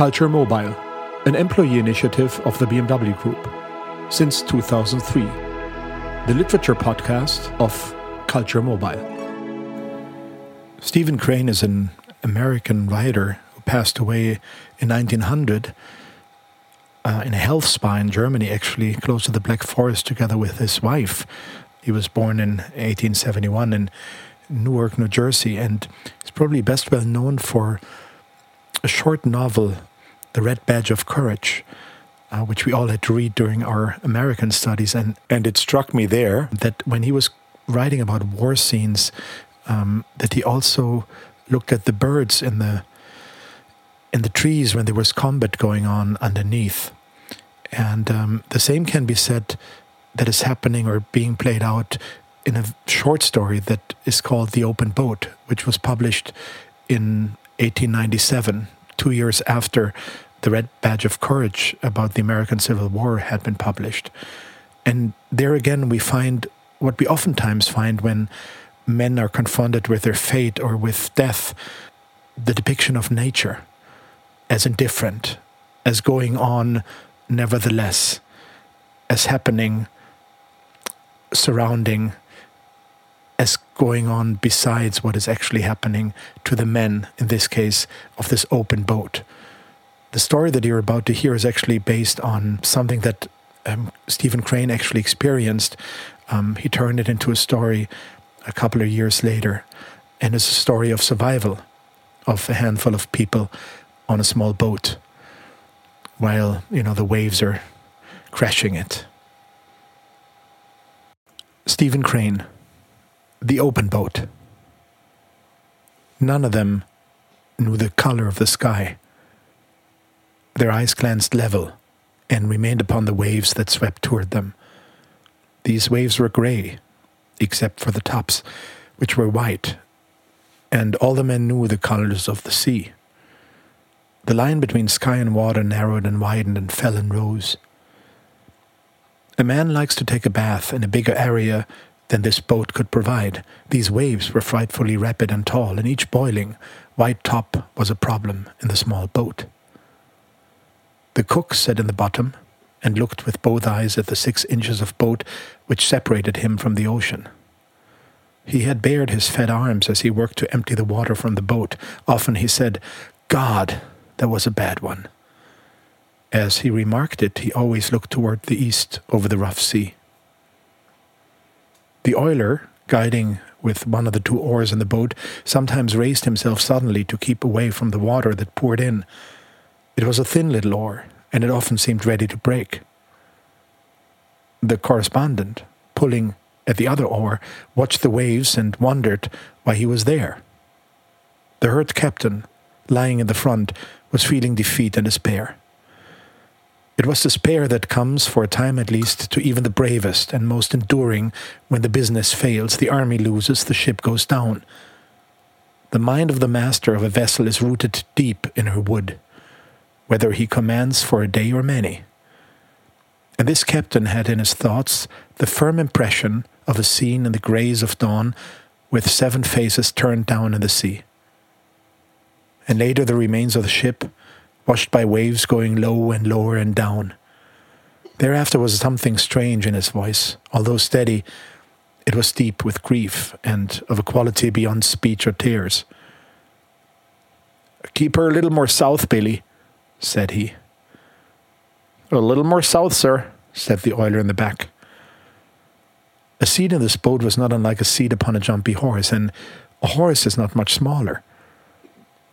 Culture Mobile, an employee initiative of the BMW Group since 2003, the literature podcast of Culture Mobile. Stephen Crane is an American writer who passed away in 1900 uh, in a health spa in Germany, actually, close to the Black Forest, together with his wife. He was born in 1871 in Newark, New Jersey, and he's probably best well known for a short novel, The Red Badge of Courage, uh, which we all had to read during our American studies. And, and it struck me there that when he was writing about war scenes, um, that he also looked at the birds in the in the trees when there was combat going on underneath. And um, the same can be said that is happening or being played out in a short story that is called The Open Boat, which was published in 1897, two years after The Red Badge of Courage about the American Civil War had been published. And there again, we find what we oftentimes find when men are confronted with their fate or with death the depiction of nature as indifferent, as going on nevertheless, as happening, surrounding, as going on besides what is actually happening to the men, in this case, of this open boat. The story that you're about to hear is actually based on something that um, Stephen Crane actually experienced. Um, he turned it into a story a couple of years later, and it's a story of survival of a handful of people on a small boat while, you know, the waves are crashing it. Stephen Crane, The Open Boat. None of them knew the color of the sky. Their eyes glanced level and remained upon the waves that swept toward them. These waves were gray, except for the tops, which were white, and all the men knew the colors of the sea. The line between sky and water narrowed and widened and fell and rose. A man likes to take a bath in a bigger area than this boat could provide. These waves were frightfully rapid and tall, and each boiling, white top was a problem in the small boat. The cook sat in the bottom and looked with both eyes at the six inches of boat which separated him from the ocean. He had bared his fat arms as he worked to empty the water from the boat. Often he said, God, that was a bad one. As he remarked it, he always looked toward the east over the rough sea. The oiler, guiding with one of the two oars in the boat, sometimes raised himself suddenly to keep away from the water that poured in. It was a thin little oar, and it often seemed ready to break. The correspondent, pulling at the other oar, watched the waves and wondered why he was there. The hurt captain, lying in the front, was feeling defeat and despair. It was despair that comes, for a time at least, to even the bravest and most enduring when the business fails, the army loses, the ship goes down. The mind of the master of a vessel is rooted deep in her wood, whether he commands for a day or many. And this captain had in his thoughts the firm impression of a scene in the grays of dawn with seven faces turned down in the sea and later the remains of the ship, washed by waves going low and lower and down. Thereafter was something strange in his voice. Although steady, it was deep with grief and of a quality beyond speech or tears. Keep her a little more south, Billy, said he. A little more south, sir, said the oiler in the back. A seat in this boat was not unlike a seat upon a jumpy horse, and a horse is not much smaller.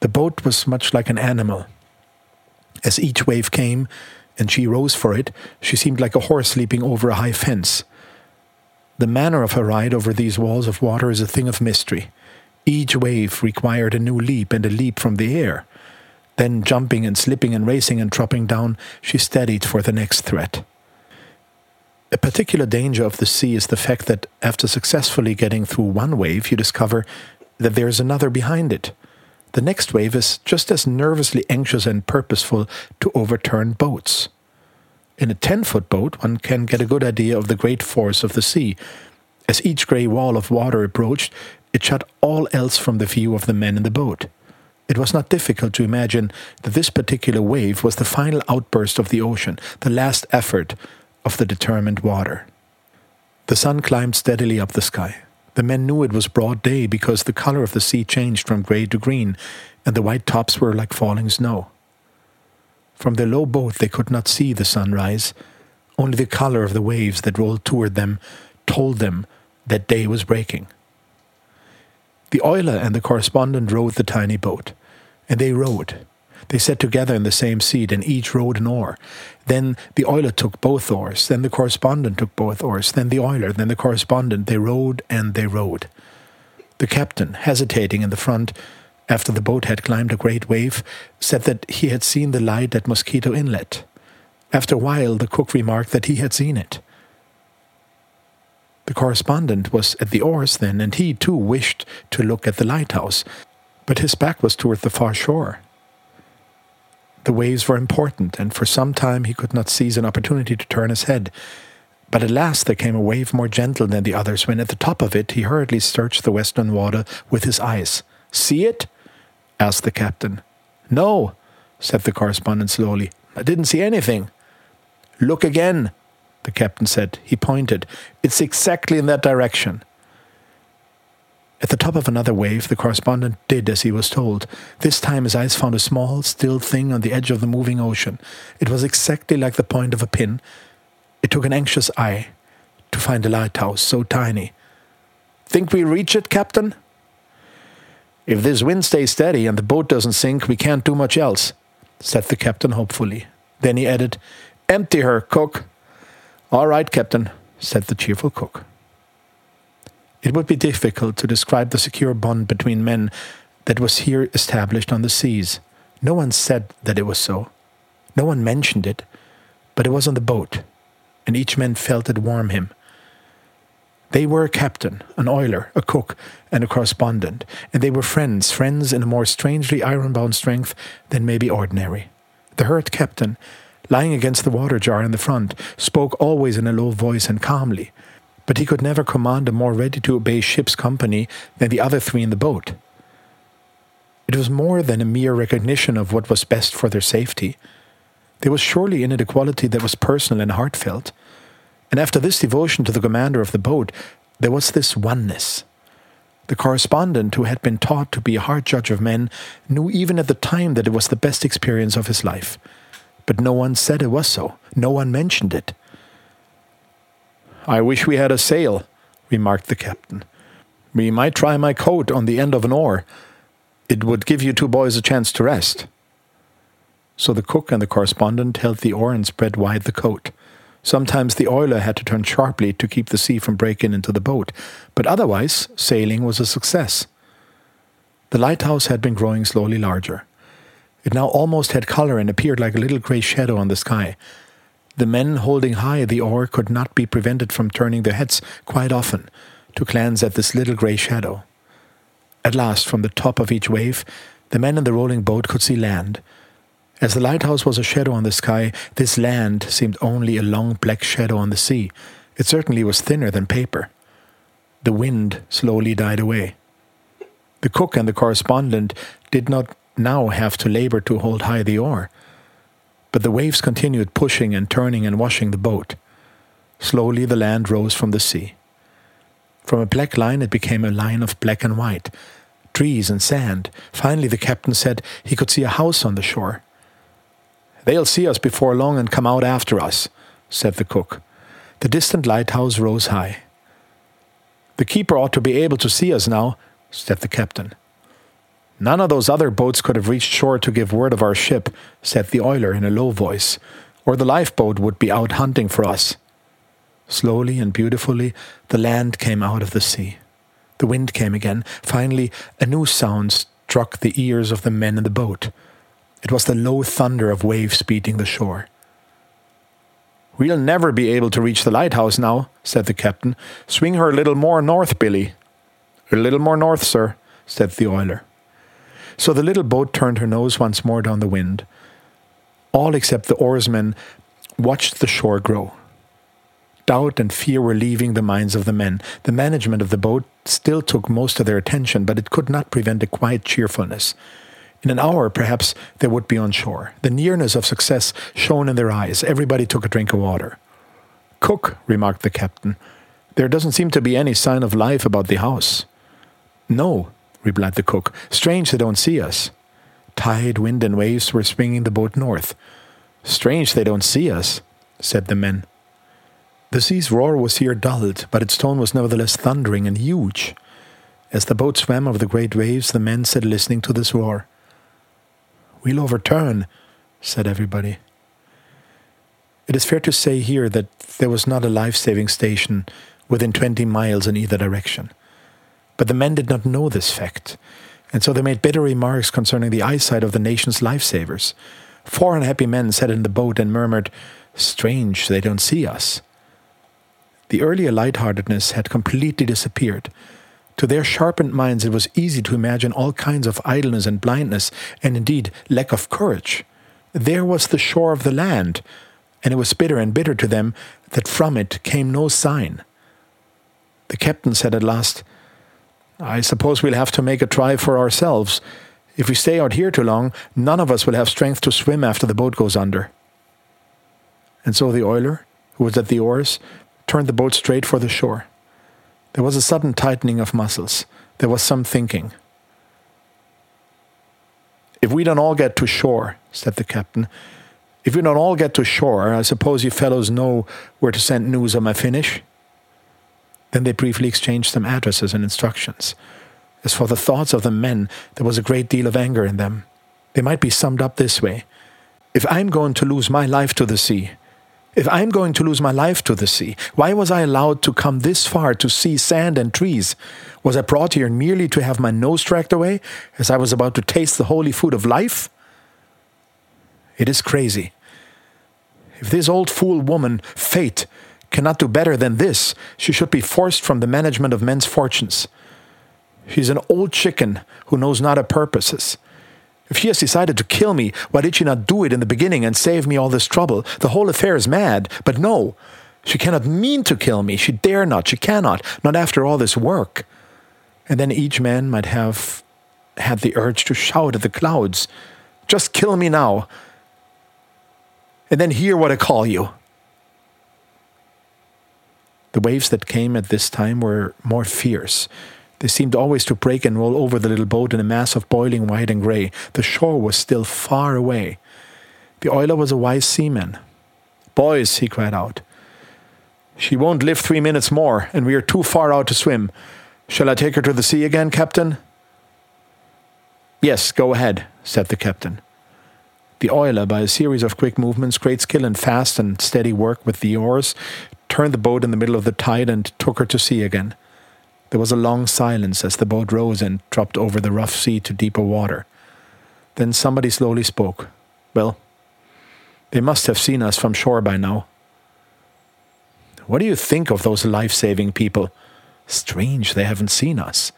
The boat was much like an animal. As each wave came and she rose for it, she seemed like a horse leaping over a high fence. The manner of her ride over these walls of water is a thing of mystery. Each wave required a new leap and a leap from the air. Then, jumping and slipping and racing and dropping down, she steadied for the next threat. A particular danger of the sea is the fact that after successfully getting through one wave, you discover that there is another behind it. The next wave is just as nervously anxious and purposeful to overturn boats. In a 10 foot boat, one can get a good idea of the great force of the sea. As each grey wall of water approached, it shut all else from the view of the men in the boat. It was not difficult to imagine that this particular wave was the final outburst of the ocean, the last effort of the determined water. The sun climbed steadily up the sky. The men knew it was broad day because the color of the sea changed from gray to green, and the white tops were like falling snow. From their low boat they could not see the sunrise. Only the color of the waves that rolled toward them told them that day was breaking. The oiler and the correspondent rowed the tiny boat, and they rowed. They sat together in the same seat, and each rowed an oar. Then the oiler took both oars, then the correspondent took both oars, then the oiler, then the correspondent. They rowed and they rowed. The captain, hesitating in the front, after the boat had climbed a great wave, said that he had seen the light at Mosquito Inlet. After a while, the cook remarked that he had seen it. The correspondent was at the oars then, and he too wished to look at the lighthouse, but his back was toward the far shore. The waves were important, and for some time he could not seize an opportunity to turn his head. But at last there came a wave more gentle than the others, when at the top of it he hurriedly searched the western water with his eyes. See it? asked the captain. No, said the correspondent slowly. I didn't see anything. Look again, the captain said. He pointed. It's exactly in that direction. At the top of another wave, the correspondent did as he was told. This time his eyes found a small, still thing on the edge of the moving ocean. It was exactly like the point of a pin. It took an anxious eye to find a lighthouse so tiny. Think we reach it, Captain? If this wind stays steady and the boat doesn't sink, we can't do much else, said the captain hopefully. Then he added, Empty her, cook. All right, Captain, said the cheerful cook. It would be difficult to describe the secure bond between men that was here established on the seas. No one said that it was so. No one mentioned it, but it was on the boat, and each man felt it warm him. They were a captain, an oiler, a cook, and a correspondent, and they were friends, friends in a more strangely iron-bound strength than may be ordinary. The hurt captain lying against the water jar in the front, spoke always in a low voice and calmly, but he could never command a more ready to obey ship's company than the other three in the boat. It was more than a mere recognition of what was best for their safety. There was surely in it a quality that was personal and heartfelt. And after this devotion to the commander of the boat, there was this oneness. The correspondent, who had been taught to be a hard judge of men, knew even at the time that it was the best experience of his life but no one said it was so. No one mentioned it. I wish we had a sail, remarked the captain. We might try my coat on the end of an oar. It would give you two boys a chance to rest. So the cook and the correspondent held the oar and spread wide the coat. Sometimes the oiler had to turn sharply to keep the sea from breaking into the boat, but otherwise sailing was a success. The lighthouse had been growing slowly larger. It now almost had color and appeared like a little gray shadow on the sky. The men holding high the oar could not be prevented from turning their heads quite often to glance at this little gray shadow. At last, from the top of each wave, the men in the rolling boat could see land. As the lighthouse was a shadow on the sky, this land seemed only a long black shadow on the sea. It certainly was thinner than paper. The wind slowly died away. The cook and the correspondent did not now have to labor to hold high the oar. But the waves continued pushing and turning and washing the boat. Slowly the land rose from the sea. From a black line it became a line of black and white, trees and sand. Finally the captain said he could see a house on the shore. They'll see us before long and come out after us, said the cook. The distant lighthouse rose high. The keeper ought to be able to see us now, said the captain. None of those other boats could have reached shore to give word of our ship, said the oiler in a low voice, or the lifeboat would be out hunting for us. Slowly and beautifully, the land came out of the sea. The wind came again. Finally, a new sound struck the ears of the men in the boat. It was the low thunder of waves beating the shore. We'll never be able to reach the lighthouse now, said the captain. Swing her a little more north, Billy. A little more north, sir, said the oiler. So the little boat turned her nose once more down the wind. All except the oarsmen watched the shore grow. Doubt and fear were leaving the minds of the men. The management of the boat still took most of their attention, but it could not prevent a quiet cheerfulness. In an hour, perhaps, they would be on shore. The nearness of success shone in their eyes. Everybody took a drink of water. Cook, remarked the captain, there doesn't seem to be any sign of life about the house. No, replied the cook. Strange they don't see us. Tide, wind, and waves were swinging the boat north. Strange they don't see us, said the men. The sea's roar was here dulled, but its tone was nevertheless thundering and huge. As the boat swam over the great waves, the men sat listening to this roar. We'll overturn, said everybody. It is fair to say here that there was not a life saving station within 20 miles in either direction. But the men did not know this fact, and so they made bitter remarks concerning the eyesight of the nation's lifesavers. Four unhappy men sat in the boat and murmured, Strange, they don't see us. The earlier lightheartedness had completely disappeared. To their sharpened minds, it was easy to imagine all kinds of idleness and blindness, and indeed lack of courage. There was the shore of the land, and it was bitter and bitter to them that from it came no sign. The captain said at last, I suppose we'll have to make a try for ourselves. If we stay out here too long, none of us will have strength to swim after the boat goes under. And so the oiler, who was at the oars, turned the boat straight for the shore. There was a sudden tightening of muscles. There was some thinking. If we don't all get to shore, said the captain, if we don't all get to shore, I suppose you fellows know where to send news of my finish? Then they briefly exchanged some addresses and instructions. As for the thoughts of the men, there was a great deal of anger in them. They might be summed up this way If I'm going to lose my life to the sea, if I'm going to lose my life to the sea, why was I allowed to come this far to see sand and trees? Was I brought here merely to have my nose tracked away, as I was about to taste the holy food of life? It is crazy. If this old fool woman, fate, cannot do better than this. She should be forced from the management of men's fortunes. She's an old chicken who knows not her purposes. If she has decided to kill me, why did she not do it in the beginning and save me all this trouble? The whole affair is mad. But no, she cannot mean to kill me. She dare not. She cannot. Not after all this work. And then each man might have had the urge to shout at the clouds, Just kill me now. And then hear what I call you. The waves that came at this time were more fierce. They seemed always to break and roll over the little boat in a mass of boiling white and grey. The shore was still far away. The oiler was a wise seaman. Boys, he cried out, she won't live three minutes more, and we are too far out to swim. Shall I take her to the sea again, Captain? Yes, go ahead, said the captain. The oiler, by a series of quick movements, great skill and fast and steady work with the oars, turned the boat in the middle of the tide and took her to sea again. There was a long silence as the boat rose and dropped over the rough sea to deeper water. Then somebody slowly spoke. Well, they must have seen us from shore by now. What do you think of those life saving people? Strange they haven't seen us.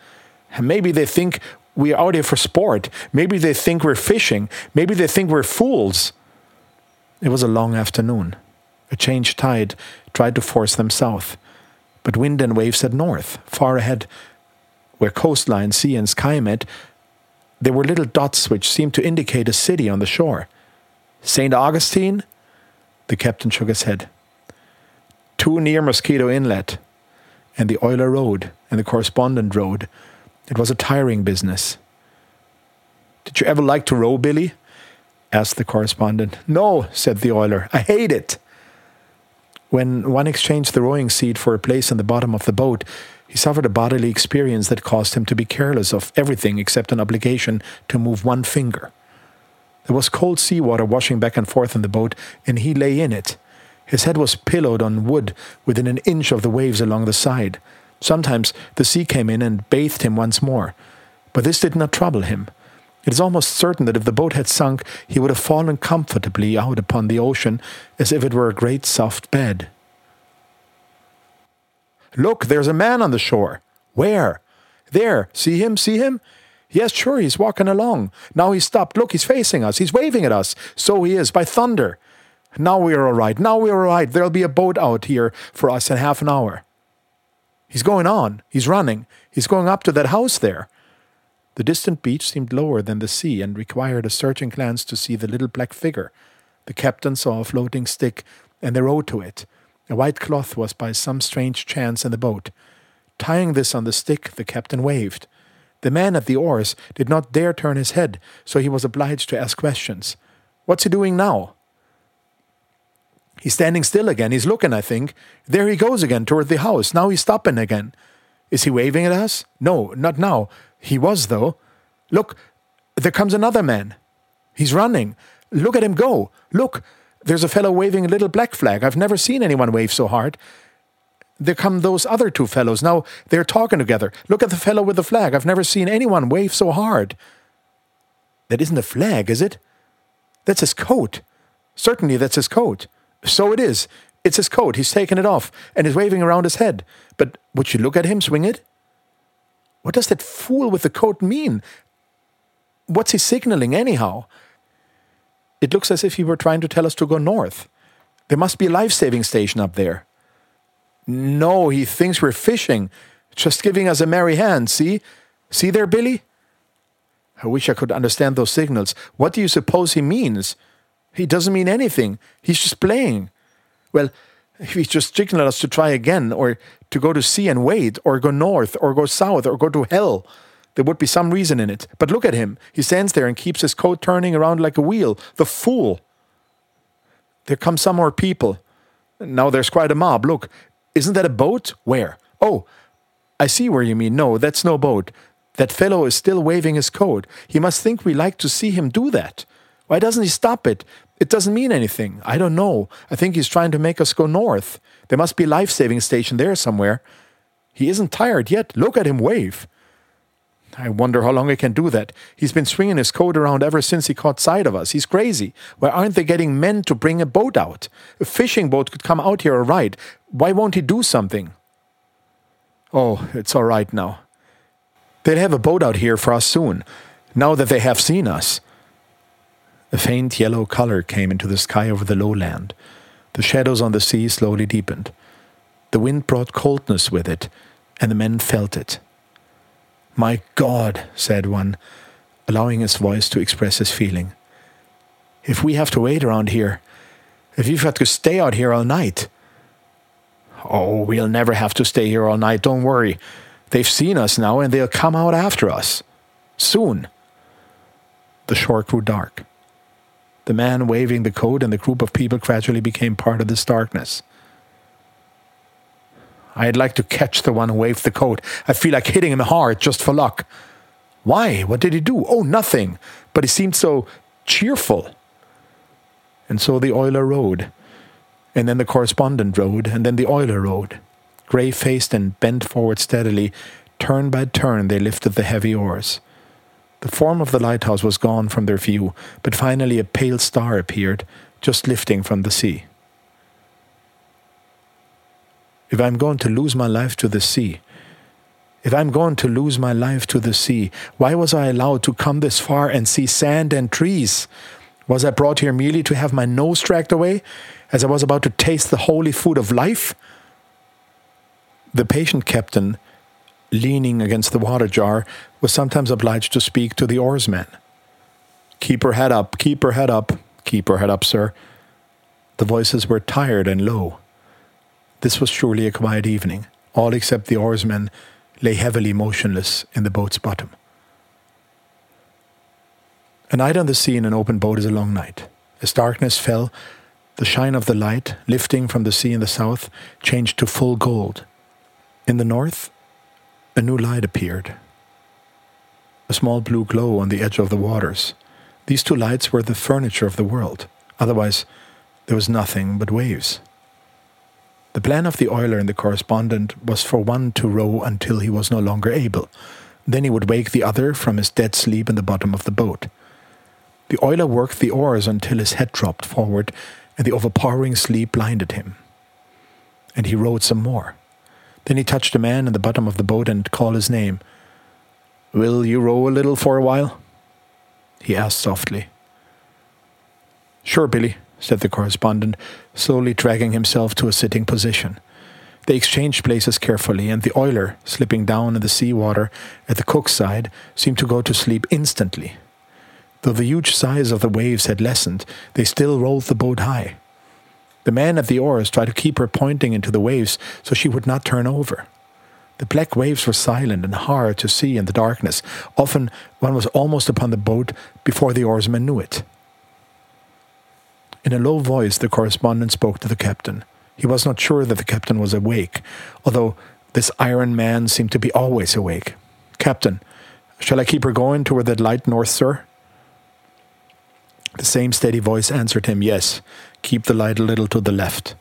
maybe they think we're out here for sport. Maybe they think we're fishing. Maybe they think we're fools. It was a long afternoon. A changed tide tried to force them south, but wind and wave said north. Far ahead, where coastline, sea, and sky met, there were little dots which seemed to indicate a city on the shore. St. Augustine? The captain shook his head. Too near Mosquito Inlet, and the oiler rowed and the correspondent rowed. It was a tiring business. Did you ever like to row, Billy? asked the correspondent. No, said the oiler. I hate it. When one exchanged the rowing seat for a place in the bottom of the boat, he suffered a bodily experience that caused him to be careless of everything except an obligation to move one finger. There was cold sea water washing back and forth in the boat, and he lay in it. His head was pillowed on wood within an inch of the waves along the side. Sometimes the sea came in and bathed him once more, but this did not trouble him. It is almost certain that if the boat had sunk, he would have fallen comfortably out upon the ocean as if it were a great soft bed. Look, there's a man on the shore. Where? There. See him? See him? Yes, sure, he's walking along. Now he's stopped. Look, he's facing us. He's waving at us. So he is, by thunder. Now we're all right. Now we're all right. There'll be a boat out here for us in half an hour. He's going on. He's running. He's going up to that house there. The distant beach seemed lower than the sea and required a searching glance to see the little black figure. The captain saw a floating stick, and they rowed to it. A white cloth was by some strange chance in the boat. Tying this on the stick, the captain waved. The man at the oars did not dare turn his head, so he was obliged to ask questions. What's he doing now? He's standing still again. He's looking, I think. There he goes again toward the house. Now he's stopping again. Is he waving at us? No, not now. He was, though. Look, there comes another man. He's running. Look at him go. Look, there's a fellow waving a little black flag. I've never seen anyone wave so hard. There come those other two fellows. Now they're talking together. Look at the fellow with the flag. I've never seen anyone wave so hard. That isn't a flag, is it? That's his coat. Certainly that's his coat. So it is. It's his coat. He's taken it off and is waving around his head. But would you look at him swing it? What does that fool with the coat mean? What's he signaling, anyhow? It looks as if he were trying to tell us to go north. There must be a life saving station up there. No, he thinks we're fishing, just giving us a merry hand, see? See there, Billy? I wish I could understand those signals. What do you suppose he means? He doesn't mean anything. He's just playing. Well, if he's just signaling us to try again, or to go to sea and wait, or go north, or go south, or go to hell, there would be some reason in it. But look at him. He stands there and keeps his coat turning around like a wheel. The fool. There come some more people. Now there's quite a mob. Look, isn't that a boat? Where? Oh, I see where you mean. No, that's no boat. That fellow is still waving his coat. He must think we like to see him do that. Why doesn't he stop it? It doesn't mean anything. I don't know. I think he's trying to make us go north. There must be a life saving station there somewhere. He isn't tired yet. Look at him wave. I wonder how long he can do that. He's been swinging his coat around ever since he caught sight of us. He's crazy. Why aren't they getting men to bring a boat out? A fishing boat could come out here all right. Why won't he do something? Oh, it's all right now. They'll have a boat out here for us soon, now that they have seen us. A faint yellow color came into the sky over the lowland. The shadows on the sea slowly deepened. The wind brought coldness with it, and the men felt it. My God, said one, allowing his voice to express his feeling. If we have to wait around here, if you've got to stay out here all night. Oh, we'll never have to stay here all night, don't worry. They've seen us now and they'll come out after us. Soon. The shore grew dark. The man waving the coat and the group of people gradually became part of this darkness. I'd like to catch the one who waved the coat. I feel like hitting him hard just for luck. Why? What did he do? Oh, nothing. But he seemed so cheerful. And so the oiler rowed, and then the correspondent rowed, and then the oiler rowed. Grey faced and bent forward steadily, turn by turn they lifted the heavy oars. The form of the lighthouse was gone from their view, but finally a pale star appeared, just lifting from the sea. If I'm going to lose my life to the sea, if I'm going to lose my life to the sea, why was I allowed to come this far and see sand and trees? Was I brought here merely to have my nose dragged away, as I was about to taste the holy food of life? The patient captain leaning against the water jar, was sometimes obliged to speak to the oarsmen. Keep her head up, keep her head up, keep her head up, sir. The voices were tired and low. This was surely a quiet evening. All except the oarsmen lay heavily motionless in the boat's bottom. A night on the sea in an open boat is a long night. As darkness fell, the shine of the light, lifting from the sea in the south, changed to full gold. In the north, a new light appeared. A small blue glow on the edge of the waters. These two lights were the furniture of the world. Otherwise, there was nothing but waves. The plan of the oiler and the correspondent was for one to row until he was no longer able. Then he would wake the other from his dead sleep in the bottom of the boat. The oiler worked the oars until his head dropped forward and the overpowering sleep blinded him. And he rowed some more. Then he touched a man in the bottom of the boat and called his name. Will you row a little for a while? he asked softly. Sure, Billy, said the correspondent, slowly dragging himself to a sitting position. They exchanged places carefully, and the oiler, slipping down in the sea water at the cook's side, seemed to go to sleep instantly. Though the huge size of the waves had lessened, they still rolled the boat high. The man at the oars tried to keep her pointing into the waves so she would not turn over. The black waves were silent and hard to see in the darkness. Often one was almost upon the boat before the oarsman knew it. In a low voice, the correspondent spoke to the captain. He was not sure that the captain was awake, although this iron man seemed to be always awake. Captain, shall I keep her going toward that light north, sir? The same steady voice answered him, Yes, keep the light a little to the left.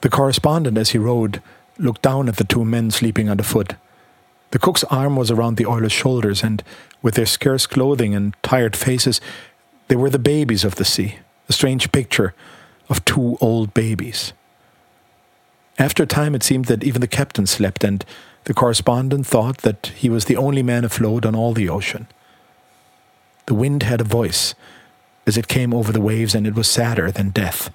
The correspondent, as he rowed, looked down at the two men sleeping underfoot. The cook's arm was around the oiler's shoulders, and with their scarce clothing and tired faces, they were the babies of the sea, a strange picture of two old babies. After a time, it seemed that even the captain slept, and the correspondent thought that he was the only man afloat on all the ocean. The wind had a voice as it came over the waves, and it was sadder than death.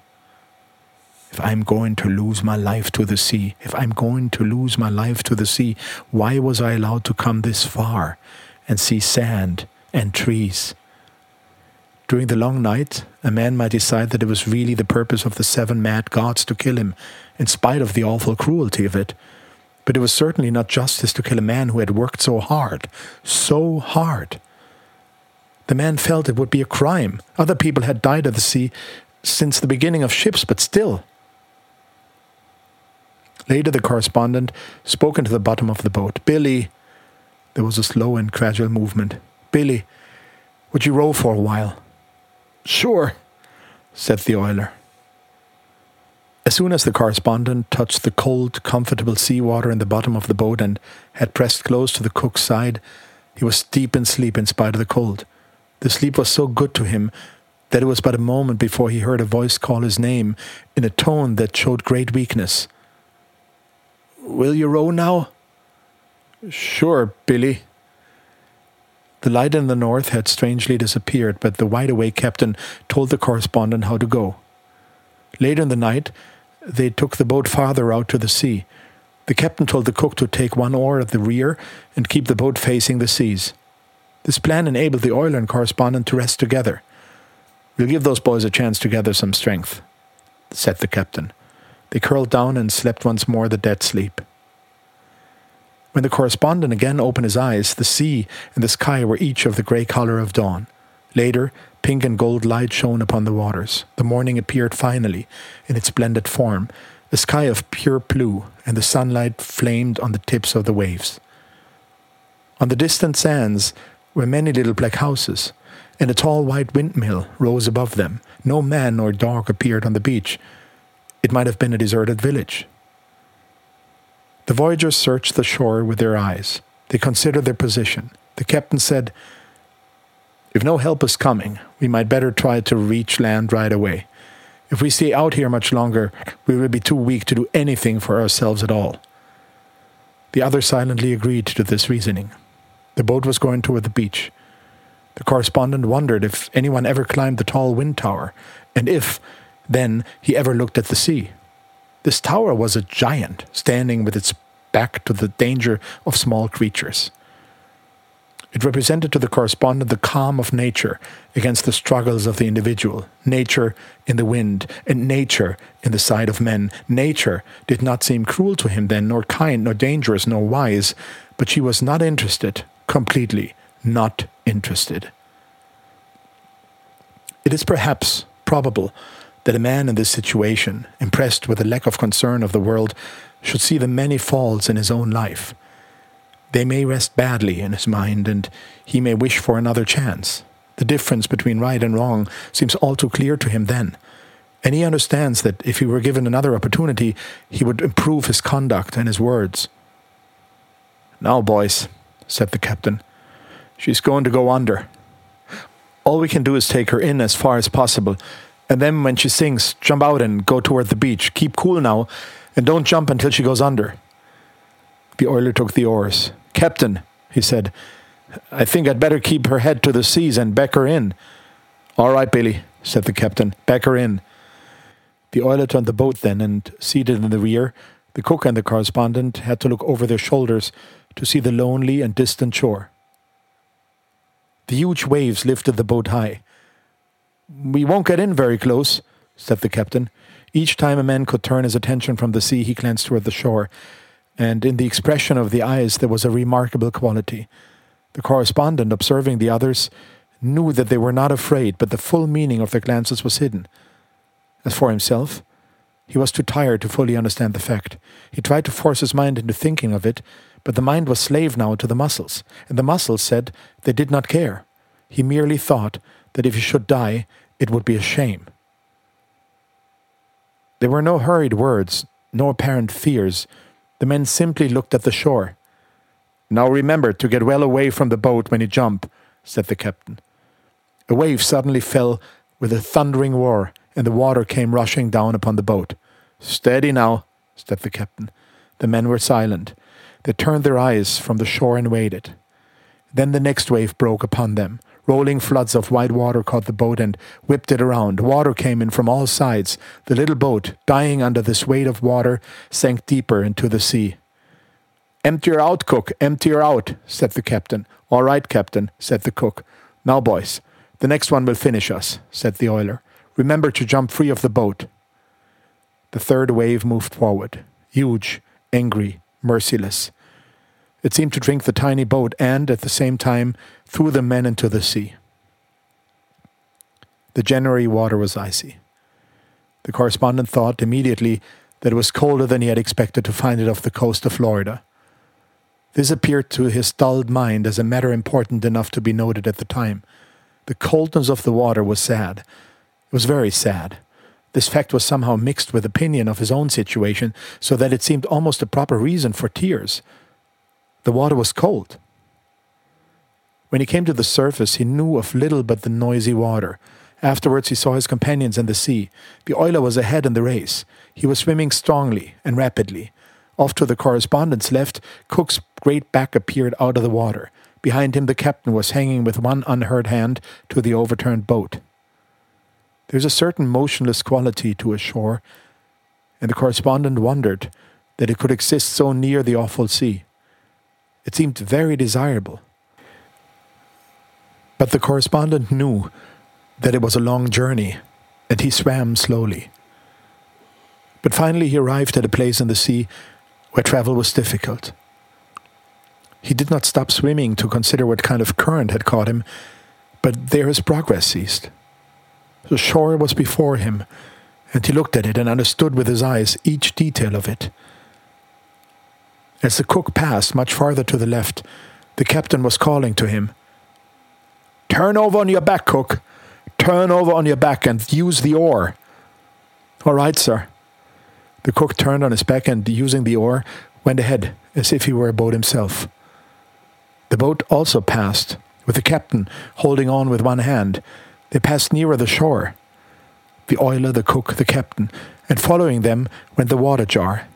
If I'm going to lose my life to the sea, if I'm going to lose my life to the sea, why was I allowed to come this far and see sand and trees during the long night, a man might decide that it was really the purpose of the seven mad gods to kill him, in spite of the awful cruelty of it. But it was certainly not justice to kill a man who had worked so hard, so hard. The man felt it would be a crime. Other people had died at the sea since the beginning of ships, but still. Later, the correspondent spoke into the bottom of the boat. Billy, there was a slow and gradual movement. Billy, would you row for a while? Sure, said the oiler. As soon as the correspondent touched the cold, comfortable sea water in the bottom of the boat and had pressed close to the cook's side, he was deep in sleep in spite of the cold. The sleep was so good to him that it was but a moment before he heard a voice call his name in a tone that showed great weakness. Will you row now? Sure, Billy, the light in the north had strangely disappeared, but the wide awake captain told the correspondent how to go. Later in the night, they took the boat farther out to the sea. The captain told the cook to take one oar at the rear and keep the boat facing the seas. This plan enabled the oiler and correspondent to rest together. We'll give those boys a chance to gather some strength, said the captain. They curled down and slept once more the dead sleep. When the correspondent again opened his eyes, the sea and the sky were each of the grey colour of dawn. Later, pink and gold light shone upon the waters. The morning appeared finally, in its splendid form, a sky of pure blue, and the sunlight flamed on the tips of the waves. On the distant sands were many little black houses, and a tall white windmill rose above them. No man nor dog appeared on the beach. It might have been a deserted village. The voyagers searched the shore with their eyes. They considered their position. The captain said, If no help is coming, we might better try to reach land right away. If we stay out here much longer, we will be too weak to do anything for ourselves at all. The others silently agreed to this reasoning. The boat was going toward the beach. The correspondent wondered if anyone ever climbed the tall wind tower, and if, then, he ever looked at the sea. This tower was a giant, standing with its back to the danger of small creatures. It represented to the correspondent the calm of nature against the struggles of the individual, nature in the wind, and nature in the sight of men. Nature did not seem cruel to him then, nor kind, nor dangerous, nor wise, but she was not interested, completely not interested. It is perhaps probable that a man in this situation, impressed with the lack of concern of the world, should see the many faults in his own life. They may rest badly in his mind, and he may wish for another chance. The difference between right and wrong seems all too clear to him then, and he understands that if he were given another opportunity, he would improve his conduct and his words. Now, boys, said the captain, she's going to go under. All we can do is take her in as far as possible and then when she sinks, jump out and go toward the beach. Keep cool now, and don't jump until she goes under. The oiler took the oars. Captain, he said, I think I'd better keep her head to the seas and back her in. All right, Billy, said the captain, back her in. The oiler turned the boat then, and seated in the rear, The cook and the correspondent had to look over their shoulders to see the lonely and distant shore. The huge waves lifted the boat high. We won't get in very close, said the captain. Each time a man could turn his attention from the sea, he glanced toward the shore, and in the expression of the eyes there was a remarkable quality. The correspondent, observing the others, knew that they were not afraid, but the full meaning of their glances was hidden. As for himself, he was too tired to fully understand the fact. He tried to force his mind into thinking of it, but the mind was slave now to the muscles, and the muscles said they did not care. He merely thought that if he should die, it would be a shame. There were no hurried words, no apparent fears. The men simply looked at the shore. Now remember to get well away from the boat when you jump, said the captain. A wave suddenly fell with a thundering roar, and the water came rushing down upon the boat. Steady now, said the captain. The men were silent. They turned their eyes from the shore and waited. Then the next wave broke upon them. Rolling floods of white water caught the boat and whipped it around. Water came in from all sides. The little boat, dying under this weight of water, sank deeper into the sea. Empty her out, cook, empty her out, said the captain. All right, captain, said the cook. Now, boys, the next one will finish us, said the oiler. Remember to jump free of the boat. The third wave moved forward, huge, angry, merciless. It seemed to drink the tiny boat and, at the same time, threw the men into the sea. The January water was icy. The correspondent thought immediately that it was colder than he had expected to find it off the coast of Florida. This appeared to his dulled mind as a matter important enough to be noted at the time. The coldness of the water was sad. It was very sad. This fact was somehow mixed with opinion of his own situation, so that it seemed almost a proper reason for tears. The water was cold. When he came to the surface, he knew of little but the noisy water. Afterwards, he saw his companions in the sea. The oiler was ahead in the race. He was swimming strongly and rapidly. Off to the correspondent's left, Cook's great back appeared out of the water. Behind him, the captain was hanging with one unhurt hand to the overturned boat. There's a certain motionless quality to a shore, and the correspondent wondered that it could exist so near the awful sea. It seemed very desirable. But the correspondent knew that it was a long journey, and he swam slowly. But finally, he arrived at a place in the sea where travel was difficult. He did not stop swimming to consider what kind of current had caught him, but there his progress ceased. The shore was before him, and he looked at it and understood with his eyes each detail of it. As the cook passed much farther to the left, the captain was calling to him, Turn over on your back, cook. Turn over on your back and use the oar. All right, sir. The cook turned on his back and, using the oar, went ahead as if he were a boat himself. The boat also passed, with the captain holding on with one hand. They passed nearer the shore. The oiler, the cook, the captain, and following them went the water jar,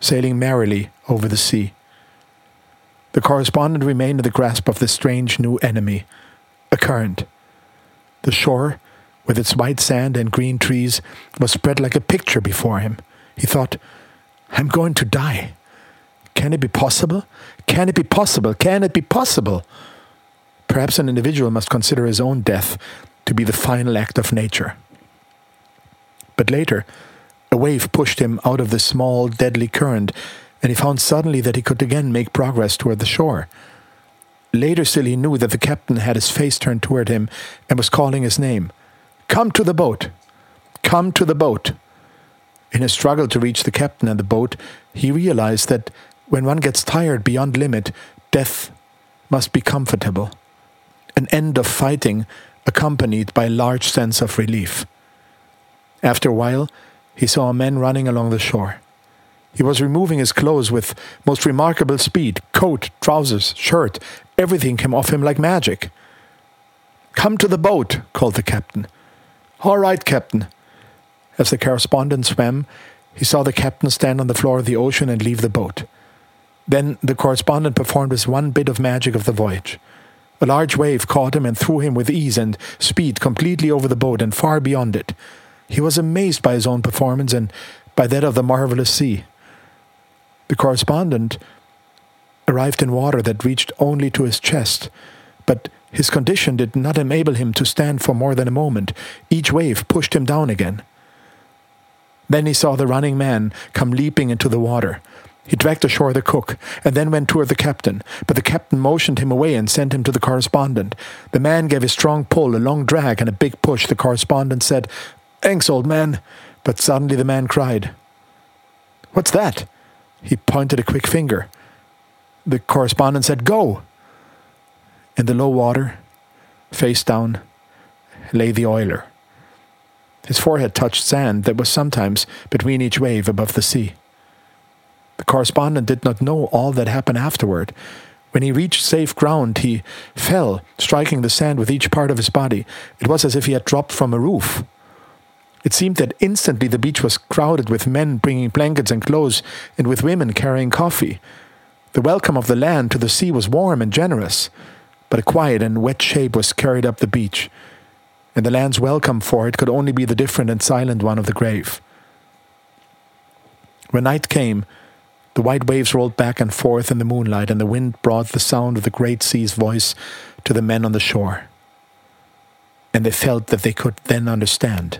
sailing merrily over the sea. The correspondent remained in the grasp of this strange new enemy a current. The shore, with its white sand and green trees, was spread like a picture before him. He thought, I'm going to die. Can it be possible? Can it be possible? Can it be possible? Perhaps an individual must consider his own death to be the final act of nature. But later, a wave pushed him out of the small, deadly current, and he found suddenly that he could again make progress toward the shore. Later still, he knew that the captain had his face turned toward him and was calling his name. Come to the boat! Come to the boat! In his struggle to reach the captain and the boat, he realized that when one gets tired beyond limit, death must be comfortable. An end of fighting accompanied by a large sense of relief. After a while, he saw a man running along the shore. He was removing his clothes with most remarkable speed coat, trousers, shirt, everything came off him like magic. Come to the boat, called the captain. All right, captain. As the correspondent swam, he saw the captain stand on the floor of the ocean and leave the boat. Then the correspondent performed his one bit of magic of the voyage. A large wave caught him and threw him with ease and speed completely over the boat and far beyond it. He was amazed by his own performance and by that of the marvelous sea. The correspondent arrived in water that reached only to his chest, but his condition did not enable him to stand for more than a moment. Each wave pushed him down again. Then he saw the running man come leaping into the water. He dragged ashore the cook, and then went toward the captain, but the captain motioned him away and sent him to the correspondent. The man gave a strong pull, a long drag, and a big push. The correspondent said, Thanks, old man. But suddenly the man cried, What's that? He pointed a quick finger. The correspondent said, Go! In the low water, face down, lay the oiler. His forehead touched sand that was sometimes between each wave above the sea. The correspondent did not know all that happened afterward. When he reached safe ground, he fell, striking the sand with each part of his body. It was as if he had dropped from a roof. It seemed that instantly the beach was crowded with men bringing blankets and clothes, and with women carrying coffee. The welcome of the land to the sea was warm and generous, but a quiet and wet shape was carried up the beach, and the land's welcome for it could only be the different and silent one of the grave. When night came, the white waves rolled back and forth in the moonlight, and the wind brought the sound of the great sea's voice to the men on the shore. And they felt that they could then understand